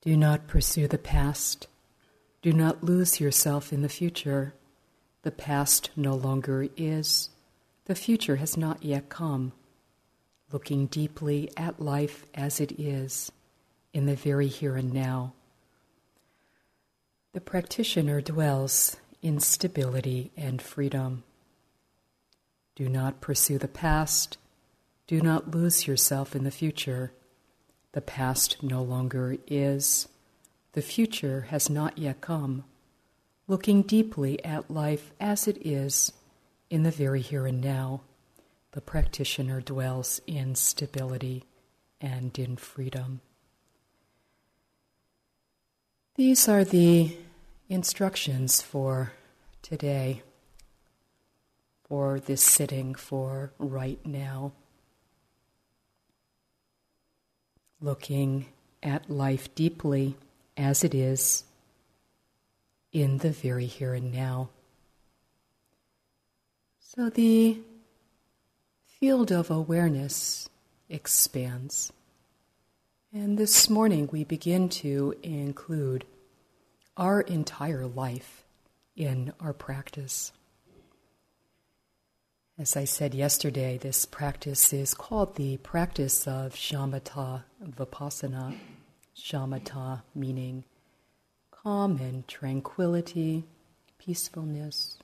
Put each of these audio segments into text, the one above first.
Do not pursue the past. Do not lose yourself in the future. The past no longer is. The future has not yet come. Looking deeply at life as it is, in the very here and now. The practitioner dwells in stability and freedom. Do not pursue the past. Do not lose yourself in the future. The past no longer is. The future has not yet come. Looking deeply at life as it is, in the very here and now, the practitioner dwells in stability and in freedom. These are the instructions for today for this sitting for right now. Looking at life deeply as it is in the very here and now. So the field of awareness expands. And this morning we begin to include our entire life in our practice. As I said yesterday, this practice is called the practice of shamatha vipassana. Shamatha meaning calm and tranquility, peacefulness,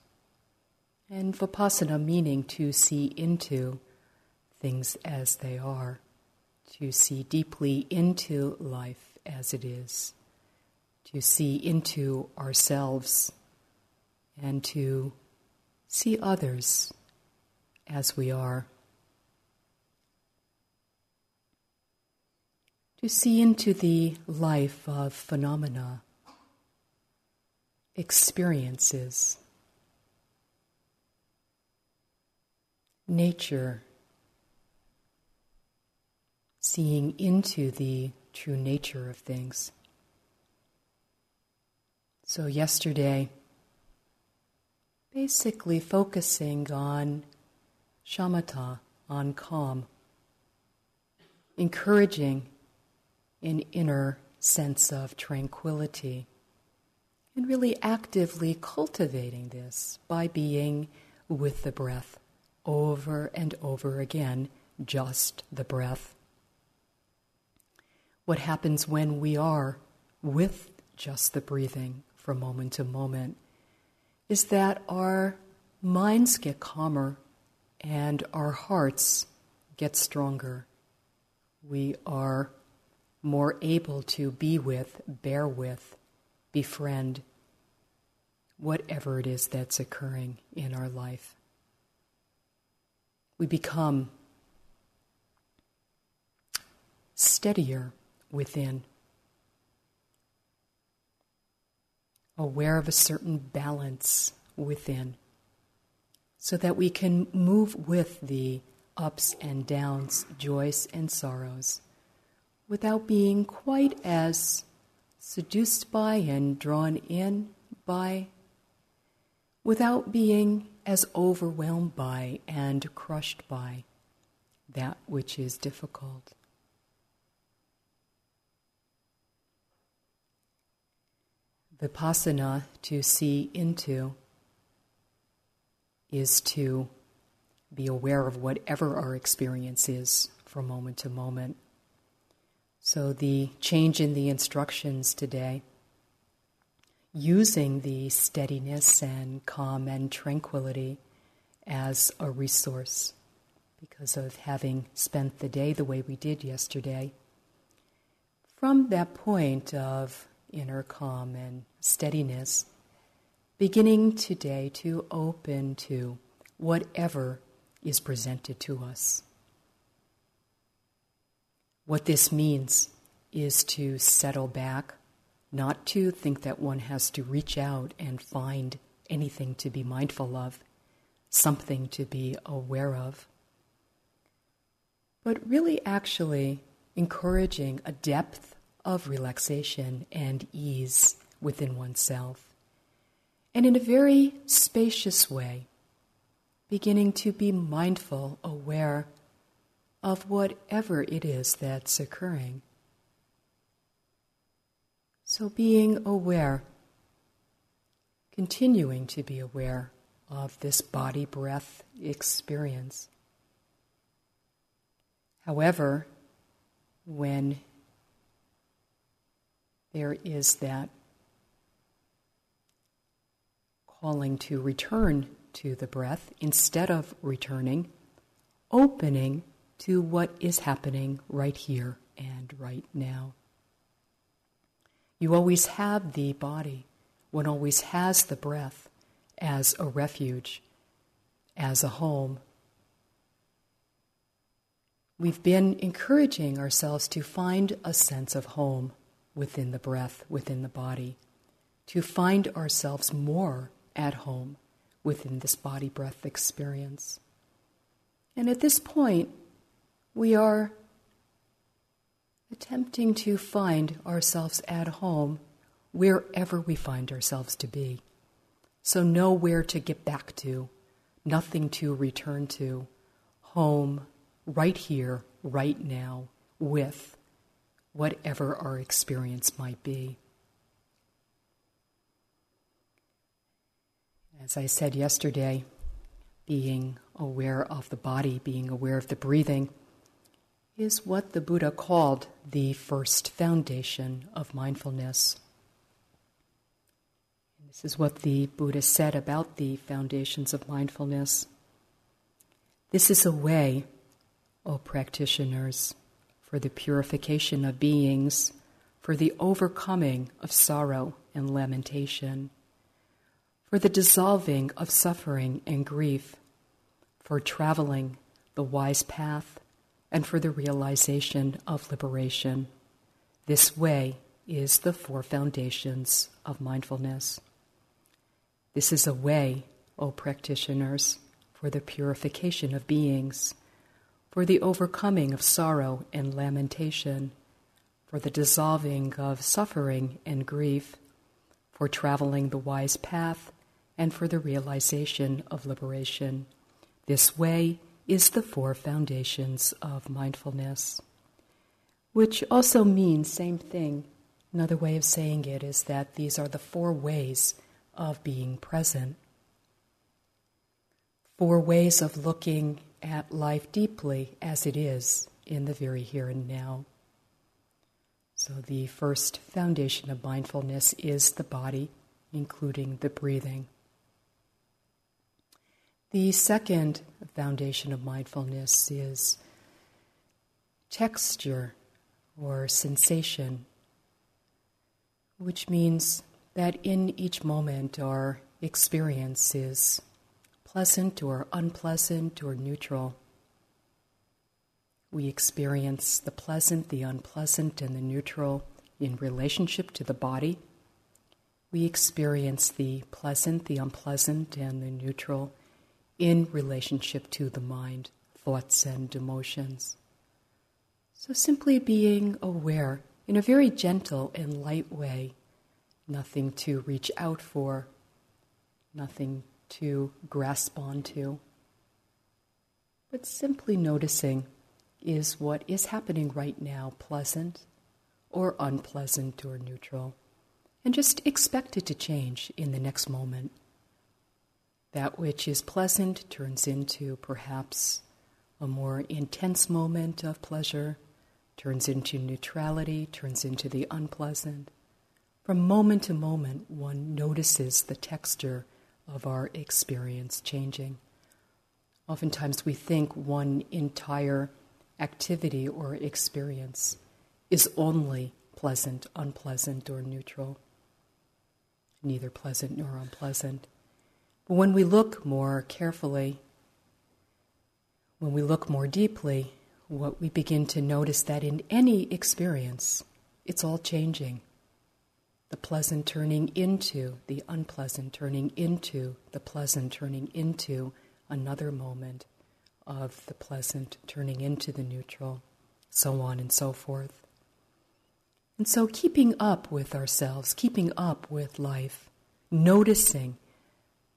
and vipassana meaning to see into things as they are, to see deeply into life as it is, to see into ourselves, and to see others as we are. To see into the life of phenomena, experiences, nature, seeing into the true nature of things. So, yesterday, basically focusing on shamatha, on calm, encouraging an inner sense of tranquility, and really actively cultivating this by being with the breath over and over again, just the breath. What happens when we are with just the breathing from moment to moment is that our minds get calmer and our hearts get stronger. We are more able to be with, bear with, befriend whatever it is that's occurring in our life. We become steadier within, aware of a certain balance within so that we can move with the ups and downs, joys and sorrows, without being quite as seduced by and drawn in by, without being as overwhelmed by and crushed by that which is difficult. Vipassana to see into is to be aware of whatever our experience is from moment to moment. So, the change in the instructions today, using the steadiness and calm and tranquility as a resource because of having spent the day the way we did yesterday. From that point of inner calm and steadiness, beginning today to open to whatever is presented to us. What this means is to settle back, not to think that one has to reach out and find anything to be mindful of, something to be aware of, but really actually encouraging a depth of relaxation and ease within oneself and in a very spacious way, beginning to be mindful, aware of whatever it is that's occurring. So, being aware, continuing to be aware of this body breath experience. However, when there is that calling to return to the breath instead of returning, opening to what is happening right here and right now. You always have the body, one always has the breath as a refuge, as a home. We've been encouraging ourselves to find a sense of home within the breath, within the body, to find ourselves more at home within this body breath experience. And at this point, we are attempting to find ourselves at home wherever we find ourselves to be. So, nowhere to get back to, nothing to return to, home, right here, right now, with whatever our experience might be. As I said yesterday, being aware of the body, being aware of the breathing, is what the Buddha called the first foundation of mindfulness. And this is what the Buddha said about the foundations of mindfulness. This is a way, O practitioners, for the purification of beings, for the overcoming of sorrow and lamentation, for the dissolving of suffering and grief, for traveling the wise path and for the realization of liberation. This way is the four foundations of mindfulness. This is a way, O practitioners, for the purification of beings, for the overcoming of sorrow and lamentation, for the dissolving of suffering and grief, for traveling the wise path, and for the realization of liberation. This way is the four foundations of mindfulness, which also means same thing. Another way of saying it is that these are the four ways of being present. Four ways of looking at life deeply as it is in the very here and now. So, the first foundation of mindfulness is the body, including the breathing. The second foundation of mindfulness is texture or sensation, which means that in each moment our experience is pleasant or unpleasant or neutral. We experience the pleasant, the unpleasant, and the neutral in relationship to the body. We experience the pleasant, the unpleasant, and the neutral in relationship to the mind, thoughts, and emotions. So simply being aware in a very gentle and light way, nothing to reach out for, nothing to grasp onto, but simply noticing is what is happening right now pleasant or unpleasant or neutral, and just expect it to change in the next moment. That which is pleasant turns into perhaps a more intense moment of pleasure, turns into neutrality, turns into the unpleasant. From moment to moment, one notices the texture of our experience changing. Oftentimes, we think one entire activity or experience is only pleasant, unpleasant, or neutral, neither pleasant nor unpleasant. But when we look more carefully, when we look more deeply, what we begin to notice that in any experience, it's all changing. The pleasant turning into the unpleasant, turning into the pleasant, turning into another moment of the pleasant, turning into the neutral, so on and so forth. And so, keeping up with ourselves, keeping up with life, noticing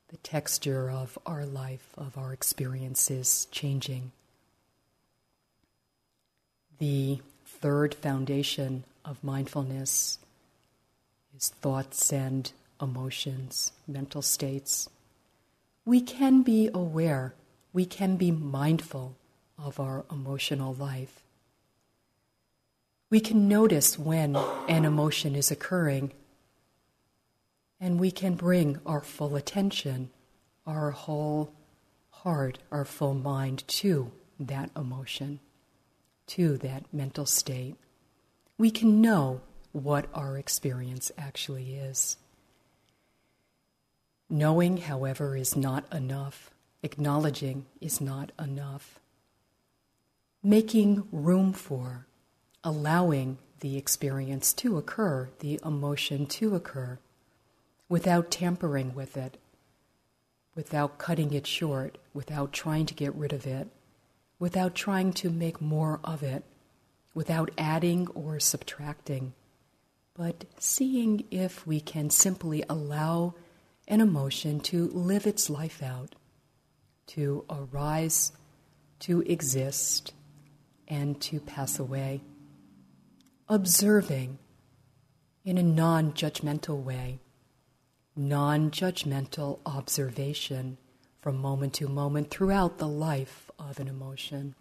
the texture of our life, of our experiences changing. The third foundation of mindfulness is thoughts and emotions, mental states. We can be aware, we can be mindful of our emotional life. We can notice when an emotion is occurring, and we can bring our full attention, our whole heart, our full mind to that emotion, to that mental state. We can know what our experience actually is. Knowing, however, is not enough. Acknowledging is not enough. Making room for, allowing the experience to occur, the emotion to occur, without tampering with it, without cutting it short, without trying to get rid of it, without trying to make more of it, without adding or subtracting, but seeing if we can simply allow an emotion to live its life out, to arise, to exist, and to pass away. Observing in a non judgmental way, non judgmental observation from moment to moment throughout the life of an emotion.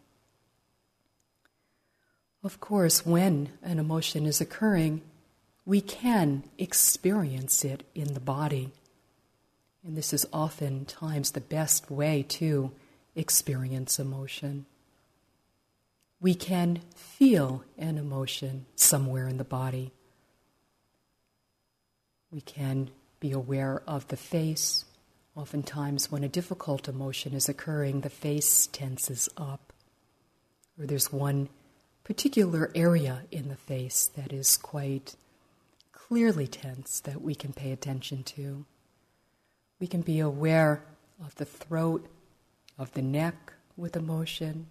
Of course, when an emotion is occurring, we can experience it in the body. And this is oftentimes the best way to experience emotion. We can feel an emotion somewhere in the body. We can be aware of the face. Oftentimes, when a difficult emotion is occurring, the face tenses up, or there's one particular area in the face that is quite clearly tense that we can pay attention to. We can be aware of the throat, of the neck with emotion.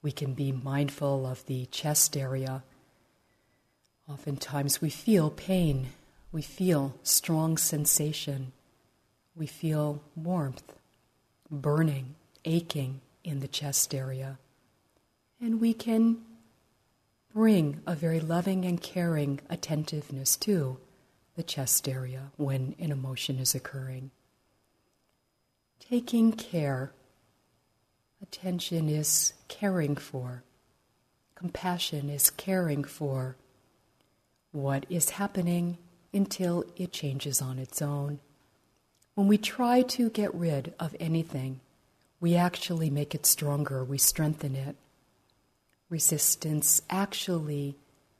We can be mindful of the chest area. Oftentimes we feel pain, we feel strong sensation, we feel warmth, burning, aching in the chest area. And we can bring a very loving and caring attentiveness to the chest area when an emotion is occurring taking care. Attention is caring for. Compassion is caring for what is happening until it changes on its own. When we try to get rid of anything, we actually make it stronger, we strengthen it. Resistance actually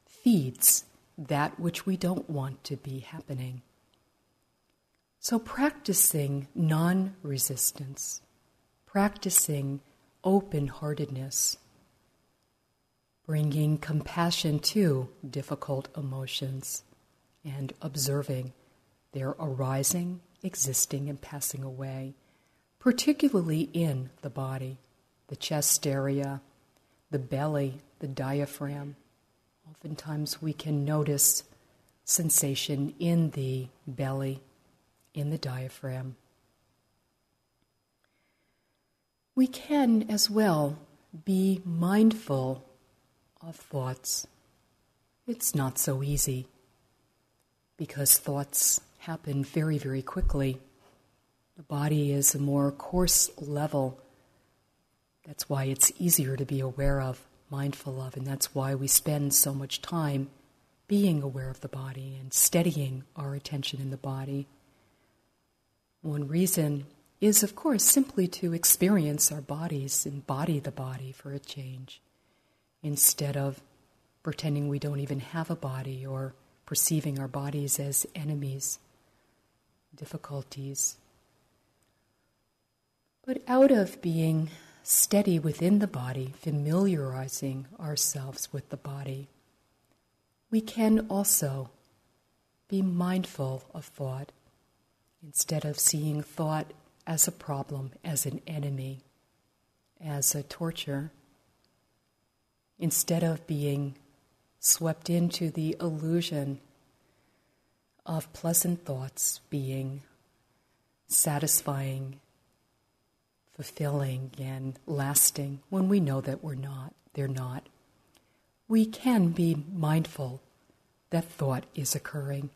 feeds that which we don't want to be happening. So, practicing non resistance, practicing open heartedness, bringing compassion to difficult emotions, and observing their arising, existing, and passing away, particularly in the body, the chest area, the belly, the diaphragm. Oftentimes we can notice sensation in the belly in the diaphragm. We can as well be mindful of thoughts. It's not so easy because thoughts happen very, very quickly. The body is a more coarse level. That's why it's easier to be aware of, mindful of, and that's why we spend so much time being aware of the body and steadying our attention in the body. One reason is, of course, simply to experience our bodies, embody the body for a change, instead of pretending we don't even have a body or perceiving our bodies as enemies, difficulties. But out of being steady within the body, familiarizing ourselves with the body, we can also be mindful of thought Instead of seeing thought as a problem, as an enemy, as a torture, instead of being swept into the illusion of pleasant thoughts being satisfying, fulfilling, and lasting when we know that we're not, they're not. We can be mindful that thought is occurring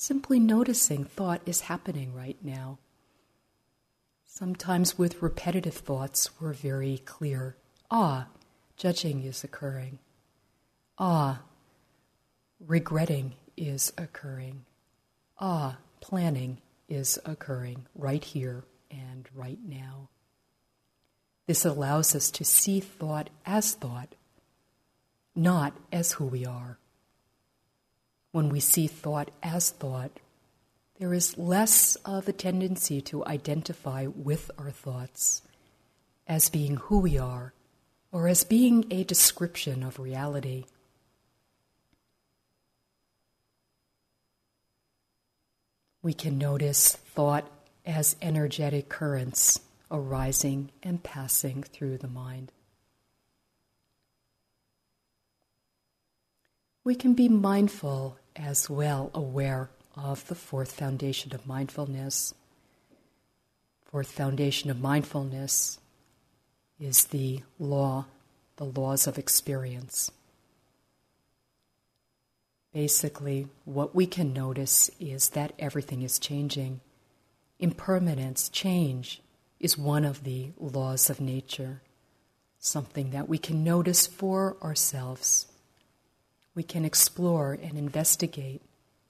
Simply noticing thought is happening right now. Sometimes with repetitive thoughts, we're very clear. Ah, judging is occurring. Ah, regretting is occurring. Ah, planning is occurring right here and right now. This allows us to see thought as thought, not as who we are. When we see thought as thought, there is less of a tendency to identify with our thoughts as being who we are or as being a description of reality. We can notice thought as energetic currents arising and passing through the mind. We can be mindful as well aware of the fourth foundation of mindfulness. Fourth foundation of mindfulness is the law, the laws of experience. Basically, what we can notice is that everything is changing. Impermanence, change, is one of the laws of nature, something that we can notice for ourselves. We can explore and investigate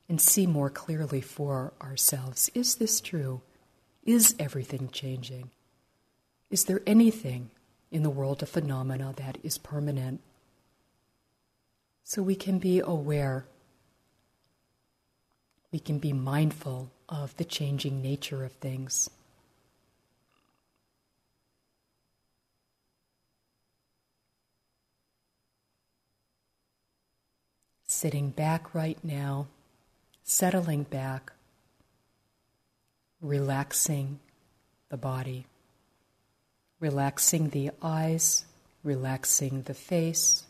and see more clearly for ourselves. Is this true? Is everything changing? Is there anything in the world of phenomena that is permanent? So we can be aware, we can be mindful of the changing nature of things. Sitting back right now settling back, relaxing the body, relaxing the eyes, relaxing the face,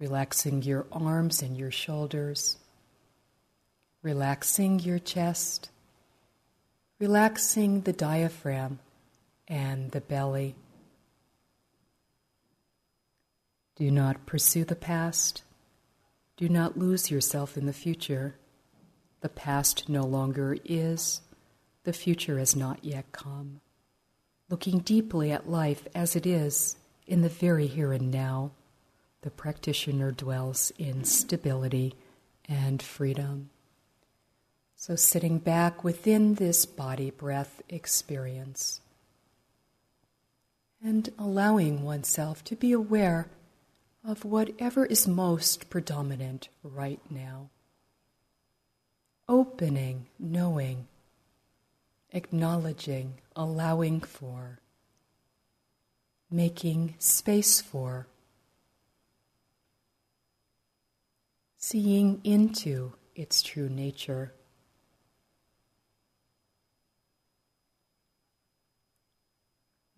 relaxing your arms and your shoulders, relaxing your chest, relaxing the diaphragm and the belly. Do not pursue the past. Do not lose yourself in the future. The past no longer is, the future has not yet come. Looking deeply at life as it is in the very here and now, the practitioner dwells in stability and freedom. So, sitting back within this body breath experience and allowing oneself to be aware of whatever is most predominant right now opening, knowing, acknowledging, allowing for, making space for, seeing into its true nature.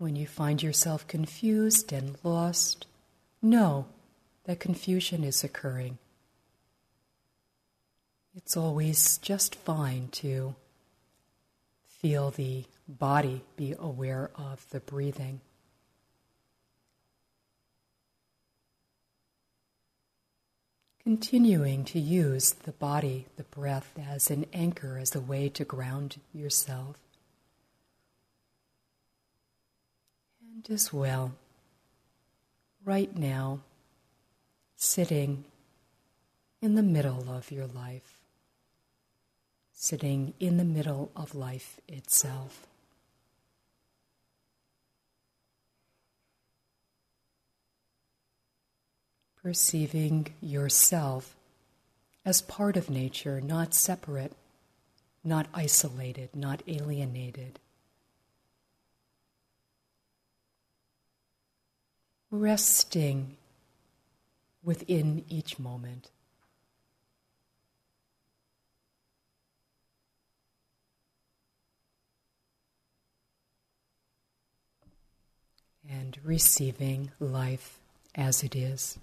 When you find yourself confused and lost, know that confusion is occurring. It's always just fine to feel the body, be aware of the breathing. Continuing to use the body, the breath, as an anchor, as a way to ground yourself. And as well, right now, sitting in the middle of your life sitting in the middle of life itself. Perceiving yourself as part of nature, not separate, not isolated, not alienated. Resting within each moment. and receiving life as it is.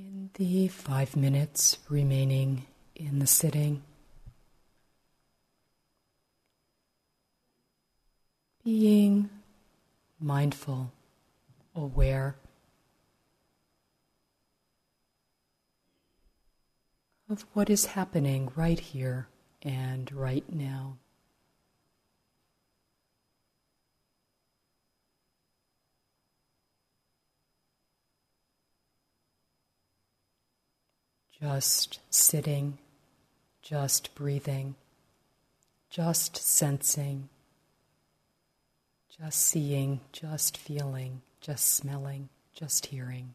In the five minutes remaining in the sitting, being mindful, aware of what is happening right here and right now. Just sitting, just breathing, just sensing, just seeing, just feeling, just smelling, just hearing.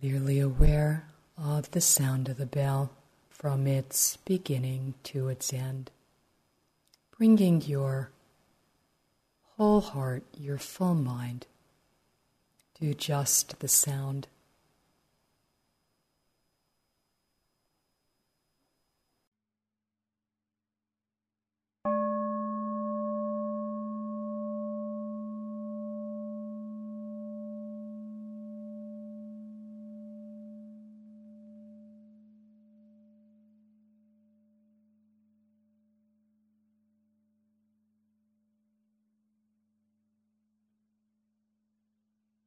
Clearly aware of the sound of the bell from its beginning to its end, bringing your whole heart, your full mind to just the sound